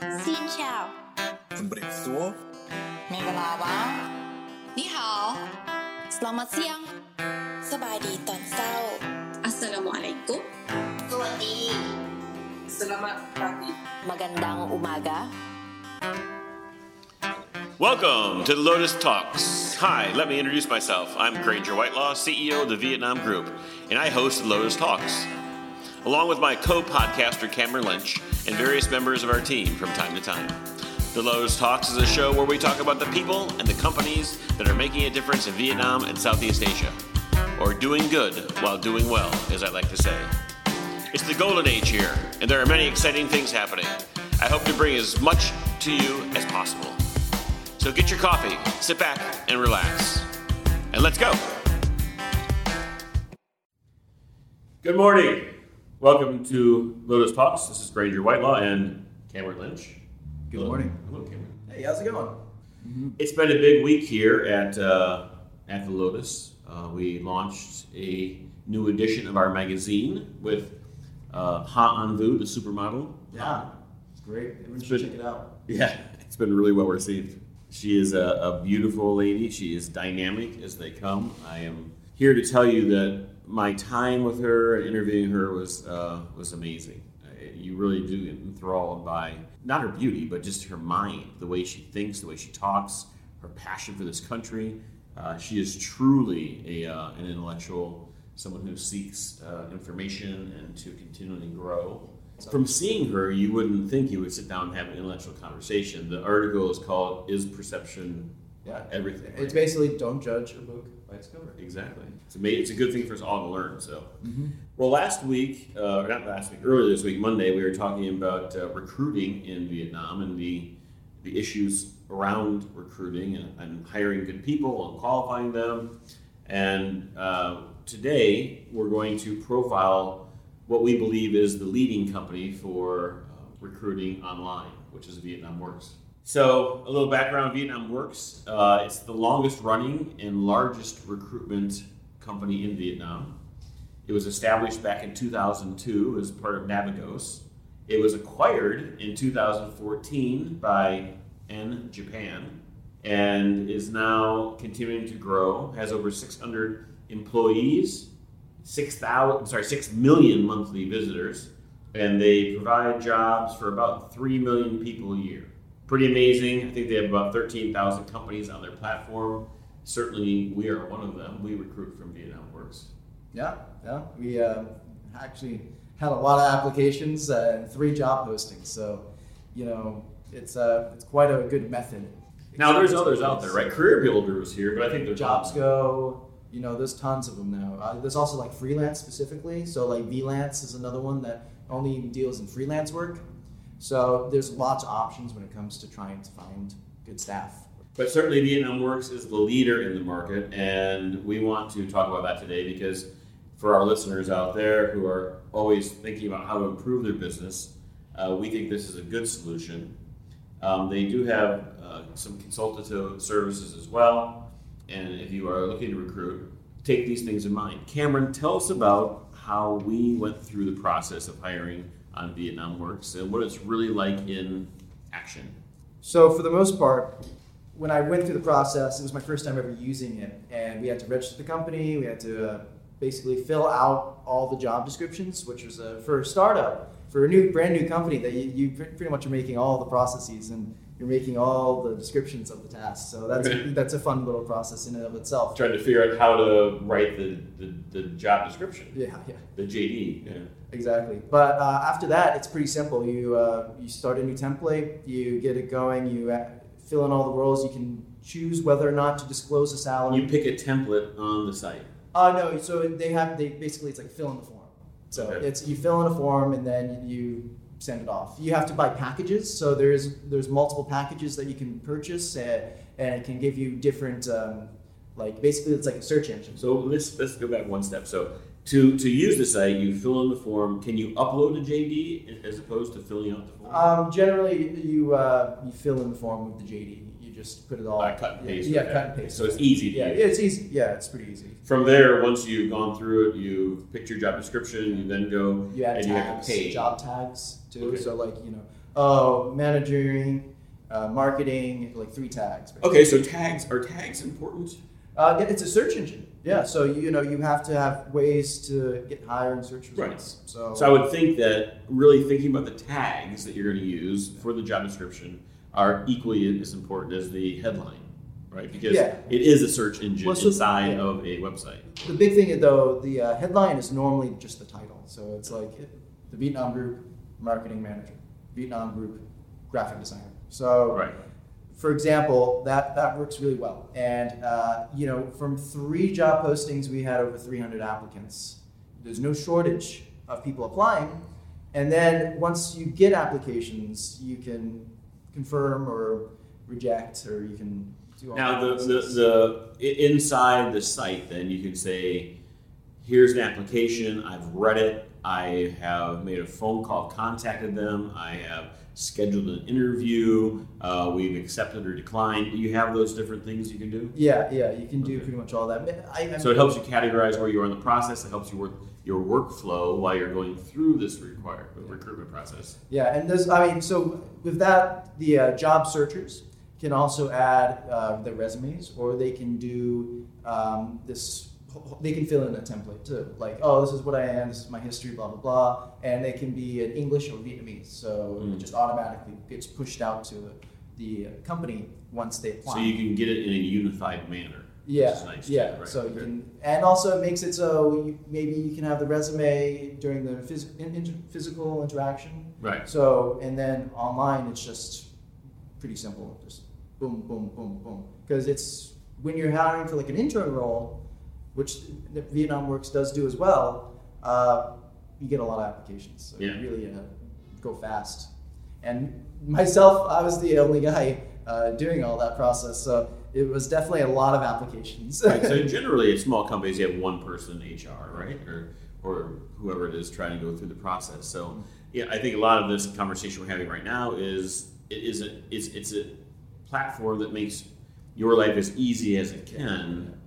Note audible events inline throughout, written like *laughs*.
Xin chào. Bonjour. Minglaba. Ni hao. Selamat siang. Sabadi ton sao. Assalamualaikum. Suwati. Selamat pagi. Magandang umaga. Welcome to the Lotus Talks. Hi, let me introduce myself. I'm Granger Whitelaw, CEO of the Vietnam Group, and I host the Lotus Talks along with my co podcaster Cameron Lynch and various members of our team from time to time. The Lotus Talks is a show where we talk about the people and the companies that are making a difference in Vietnam and Southeast Asia, or doing good while doing well, as I like to say. It's the golden age here, and there are many exciting things happening. I hope to bring as much to you as possible. So get your coffee, sit back, and relax. And let's go. Good morning. Welcome to Lotus Talks. This is Granger Whitelaw and Cameron Lynch. Good morning. Hello, Cameron. Hey, how's it going? It's been a big week here at uh, at the Lotus. Uh, we launched a new edition of our magazine with uh, Ha An Vu, the supermodel. Yeah, it's great. Everyone should check it out. Yeah, it's been really well received. She is a, a beautiful lady. She is dynamic as they come. I am here to tell you that my time with her and interviewing her was uh, was amazing. Uh, You really do get enthralled by not her beauty, but just her mind, the way she thinks, the way she talks, her passion for this country. Uh, she is truly a, uh, an intellectual, someone who seeks uh, information and to continually grow. From seeing her, you wouldn't think you would sit down and have an intellectual conversation. The article is called "Is Perception Yeah, Everything?" It's basically don't judge a book by its cover. Exactly. It's a, it's a good thing for us all to learn. So, well, last week, uh, or not last week, earlier this week, Monday, we were talking about uh, recruiting in Vietnam and the the issues around recruiting and, and hiring good people and qualifying them. And uh, today, we're going to profile what we believe is the leading company for uh, recruiting online, which is Vietnam Works. So, a little background Vietnam Works. Uh, it's the longest running and largest recruitment company in Vietnam. It was established back in 2002 as part of Navigos. It was acquired in 2014 by En Japan and is now continuing to grow, has over 600 employees, 6,000, sorry, 6 million monthly visitors, and they provide jobs for about 3 million people a year. Pretty amazing. I think they have about 13,000 companies on their platform. Certainly, we are one of them. We recruit from Vietnam Works. Yeah, yeah. We uh, actually had a lot of applications uh, and three job postings. So, you know, it's uh, it's quite a good method. Now, there's others out there, right? Career Builders here, but I think they're Jobs Go. You know, there's tons of them now. Uh, there's also like freelance specifically. So like VLance is another one that only deals in freelance work. So there's lots of options when it comes to trying to find good staff. But certainly, Vietnam Works is the leader in the market, and we want to talk about that today because for our listeners out there who are always thinking about how to improve their business, uh, we think this is a good solution. Um, they do have uh, some consultative services as well, and if you are looking to recruit, take these things in mind. Cameron, tell us about how we went through the process of hiring on Vietnam Works and what it's really like in action. So for the most part, when I went through the process, it was my first time ever using it, and we had to register the company. We had to uh, basically fill out all the job descriptions, which was uh, for a startup, for a new, brand new company that you, you pretty much are making all the processes and you're making all the descriptions of the tasks. So that's Okay. that's a fun little process in and of itself. trying to figure out how to write the, the, the job description, Yeah, yeah. the JD. Yeah. Exactly. But uh, after that, it's pretty simple. You uh, you start a new template, you get it going, you uh, fill in all the roles. You can choose whether or not to disclose a salary. You pick a template on the site. Uh, no, so they have they basically it's like fill in the form. So Okay. it's you fill in a form and then you send it off. You have to buy packages, so there's there's multiple packages that you can purchase, and, and it can give you different um, like basically it's like a search engine. So let's let's go back one step. So to to use the site, you fill in the form. Can you upload a JD as opposed to filling out the form? Um, generally, you uh, you fill in the form with the JD. Just put it all. Uh, cut and paste, Yeah, okay. cut and paste. So it's easy to Yeah, use. it's easy. Yeah, it's pretty easy. From there, once you've gone through it, you picked your job description. You then go You add and you have tags, to pay. job tags too. Okay. So like you know, Oh, managing, uh, marketing, like three tags. Okay, so tags are tags important? Uh, yeah, it's a search engine. Yeah, so you know you have to have ways to get higher in search results. Right. So, So I would think that really thinking about the tags that you're going to use for the job description are equally as important as the headline, right? Because Yeah. it is a search engine Well, so- inside yeah. of a website. the big thing though, the uh, headline is normally just the title. So it's like the Vietnam Group marketing manager, Vietnam Group graphic designer. So Right. for example, that, that works really well. And, uh, you know, from three job postings, we had over 300 applicants. There's no shortage of people applying. And then once you get applications, you can confirm or reject, or you can do all Now, the, the, the inside the site, then you can say, here's an application, I've read it, I have made a phone call, contacted them, I have scheduled an interview, uh, we've accepted or declined. Do You have those different things you can do? Yeah, yeah, you can do Okay. pretty much all that. I, I, So it helps you categorize where you are in the process. It helps you work your workflow while you're going through this required recruitment process. Yeah, and there's, I mean, so with that, the uh, job searchers can also add uh, their resumes, or they can do um, this. They can fill in a template too, like, oh, this is what I am, this is my history, blah blah blah, and they can be in English or Vietnamese, so Mm. it just automatically gets pushed out to the company once they apply. So you can get it in a unified manner. Yeah, which is nice too, yeah. right? So you can, and also it makes it so you, maybe you can have the resume during the phys- in, physical interaction. Right. So and then online it's just pretty simple, just boom, boom, boom, boom. Because it's when you're hiring for like an intern role, which Vietnam Works does do as well. Uh, you get a lot of applications, so Yeah. you really uh, go fast. And myself, I was the only guy uh, doing all that process, so it was definitely a lot of applications. Right, so *laughs* generally, at small companies, you have one person in HR, right, or or whoever it is trying to go through the process. So, yeah, I think a lot of this conversation we're having right now is it is a it's it's a platform that makes your life as easy as it can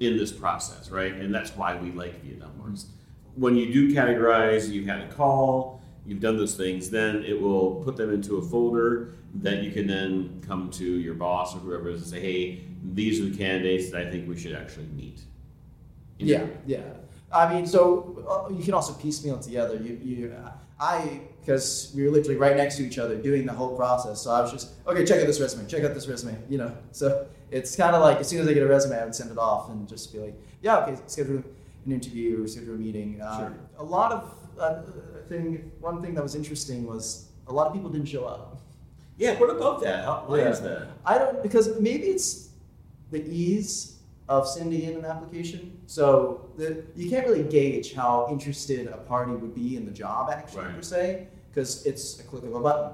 in this process, right? And that's why we like Vietnam Works. When you do categorize, you've had a call, you've done those things, then it will put them into a folder that you can then come to your boss or whoever and say, hey, these are the candidates that I think we should actually meet. Yeah, yeah. I mean, so uh, you can also piecemeal it together. You, you, I, because we were literally right next to each other doing the whole process. So I was just, okay, check out this resume, check out this resume. You know, so it's kind of like as soon as I get a resume, I would send it off and just be like, yeah, okay, schedule an interview or schedule a meeting. Uh, Sure. A lot of uh, thing, one thing that was interesting was a lot of people didn't show up. Yeah, what about that? How, why Yeah. is that? I don't because maybe it's the ease of sending in an application. So the, you can't really gauge how interested a party would be in the job actually Right. per se because it's a click of a button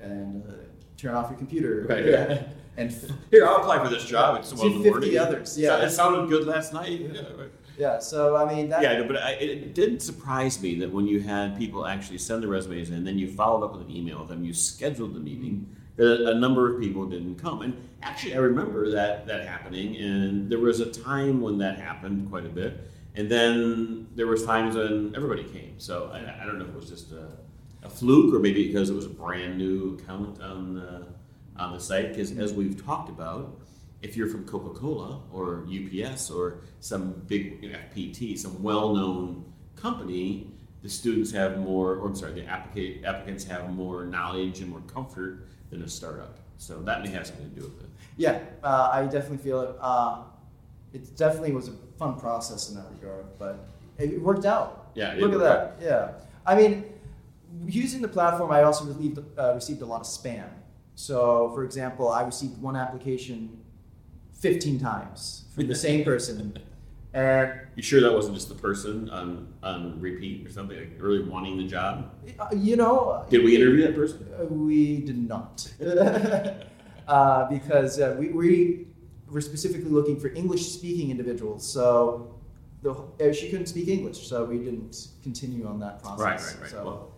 and uh, turn off your computer. Right. Yeah. *laughs* and f- Here, I'll apply for this job. It's See one in the 50 morning. others, yeah. So- it sounded good last night. Yeah, right. yeah. So I mean that. Yeah, no, but I, it didn't surprise me that when you had people actually send the resumes in, then you followed up with an email with them, you scheduled the meeting, that a number of people didn't come. And actually, I remember that that happening, and there was a time when that happened quite a bit, and then there was times when everybody came. So I, I don't know if it was just a, a fluke or maybe because it was a brand new account on the on the site. Because as we've talked about, if you're from Coca-Cola or UPS or some big you know, FPT, some well-known company, the students have more, or I'm sorry, the applica- applicants have more knowledge and more comfort than a startup. So that may have something to do with it. Yeah, uh, I definitely feel it. Uh, it definitely was a fun process in that regard, but it worked out. Yeah, it Look at that. Yeah. I mean, using the platform, I also received, uh, received a lot of spam. So, for example, I received one application 15 times from the same *laughs* person. And, You sure that wasn't just the person on on repeat or something, like really wanting the job? uh, you know, Did we interview that person? Uh, We did not. *laughs* uh, because uh, we, we were specifically looking for English speaking individuals. So the, uh, she couldn't speak English, so we didn't continue on that process. Right, right, right. So, Well-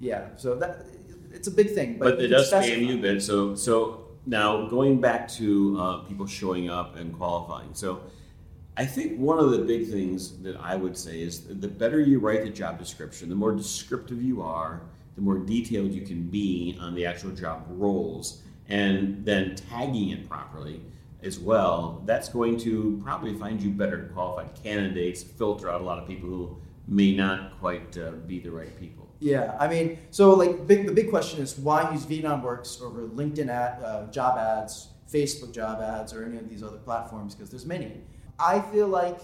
yeah, so that it's a big thing. But, But it does spam you a bit. So so now going back to uh, people showing up and qualifying. So I think one of the big things that I would say is the better you write the job description, the more descriptive you are, the more detailed you can be on the actual job roles, and then tagging it properly as well, that's going to probably find you better qualified candidates, filter out a lot of people who may not quite uh, be the right people. Yeah, I mean, so like big, the big question is why use Vietnam Works over LinkedIn ad, uh, job ads, Facebook job ads, or any of these other platforms? Because there's many. I feel like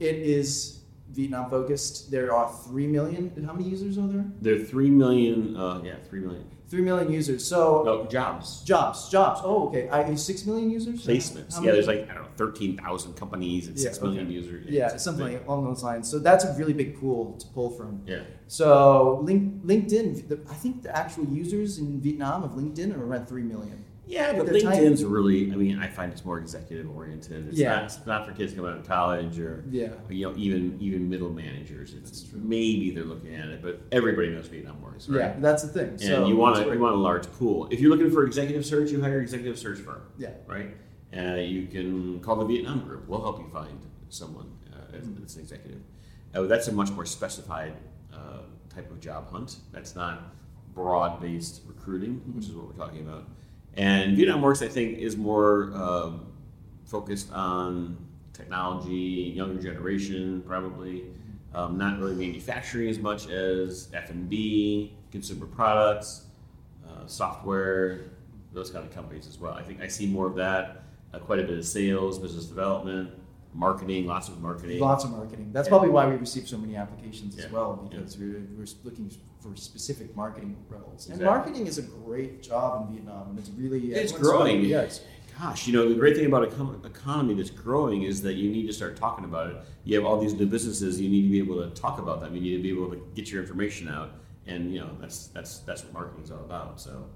it is Vietnam focused. There are three million. How many users are there? There are three million. Uh, yeah, three million. Three million users. So no jobs. Jobs. Jobs. Oh, okay. I six million users. Placements. yeah, there's like I don't know, thirteen thousand companies and yeah, six million okay. users. Yeah, something big. along those lines. So that's a really big pool to pull from. Yeah. So link, LinkedIn. The, I think the actual users in Vietnam of LinkedIn are around three million. Yeah, but LinkedIn's really, I mean, I find it's more executive oriented. It's, yeah. not, it's not for kids coming out of college or, yeah. you know, even even middle managers. It's maybe they're looking at it, but everybody knows Vietnam works, right? Yeah, that's the thing. And so, you want a, you want a large pool. If you're looking for executive search, you hire an executive search firm. Yeah. Right? Uh, you can call the Vietnam group. We'll help you find someone uh, as, mm-hmm. as, an executive. Uh, that's a much more specified uh, type of job hunt. That's not broad based recruiting, mm-hmm. which is what we're talking about. And Vietnam Works, I think, is more um, focused on technology, younger generation, probably. Um, not really manufacturing as much as F&B, consumer products, uh, software, those kind of companies as well. I think I see more of that. Uh, quite a bit of sales, business development, marketing, lots of marketing. Lots of marketing. That's probably why we receive so many applications yeah. as well, because yeah. we're, we're looking for specific marketing roles. Exactly. And marketing is a great job in Vietnam, and it's really it's growing. Yeah, gosh, you know the great thing about an economy that's growing is that you need to start talking about it. You have all these new businesses, you need to be able to talk about them. You need to be able to get your information out, and you know that's that's that's what marketing is all about. So.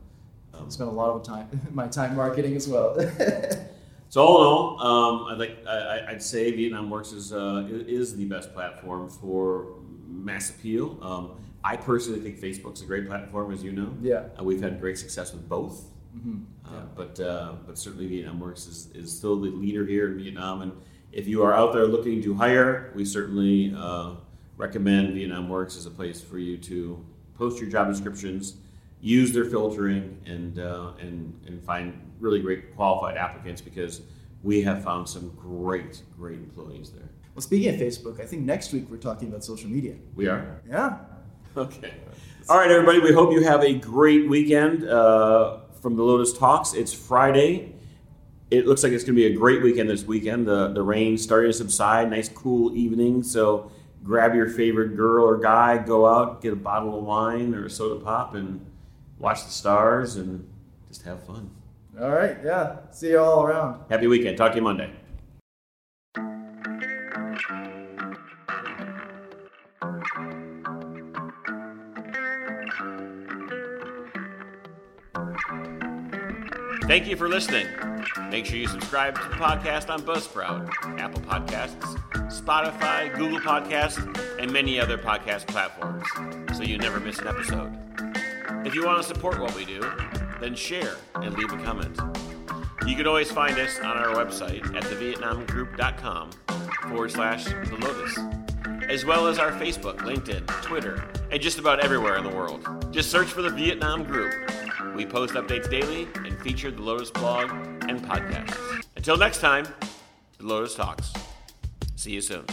Um, I spent a lot of time *laughs* my time marketing as well. *laughs* So all in all, um, I'd like I, would say Vietnam Works is uh, is the best platform for mass appeal. Um, I personally think Facebook's a great platform, as you know. Yeah, uh, we've had great success with both. Mm-hmm. Uh, yeah. Uh, but uh, but certainly Vietnam Works is, is still the leader here in Vietnam. And if you are out there looking to hire, we certainly uh, recommend Vietnam Works as a place for you to post your job descriptions use their filtering and uh, and and find really great qualified applicants because we have found some great great employees there. Well, speaking of Facebook, I think next week we're talking about social media. We are. Yeah. *laughs* Okay. All right, everybody. We hope you have a great weekend uh, from the Lotus Talks. It's Friday. It looks like it's going to be a great weekend this weekend. The the rain starting to subside. Nice cool evening. So grab your favorite girl or guy, go out, get a bottle of wine or a soda pop, and watch the stars, and just have fun. All right. Yeah. See you all around. Happy weekend. Talk to you Monday. Thank you for listening. Make sure you subscribe to the podcast on Buzzsprout, Apple Podcasts, Spotify, Google Podcasts, and many other podcast platforms so you never miss an episode. If you want to support what we do, then share and leave a comment. You can always find us on our website at thevietnamgroup.com forward slash the lotus, as well as our Facebook, LinkedIn, Twitter, and just about everywhere in the world. Just search for the Vietnam Group. We post updates daily and feature the Lotus blog and podcasts. Until next time, the Lotus Talks. See you soon.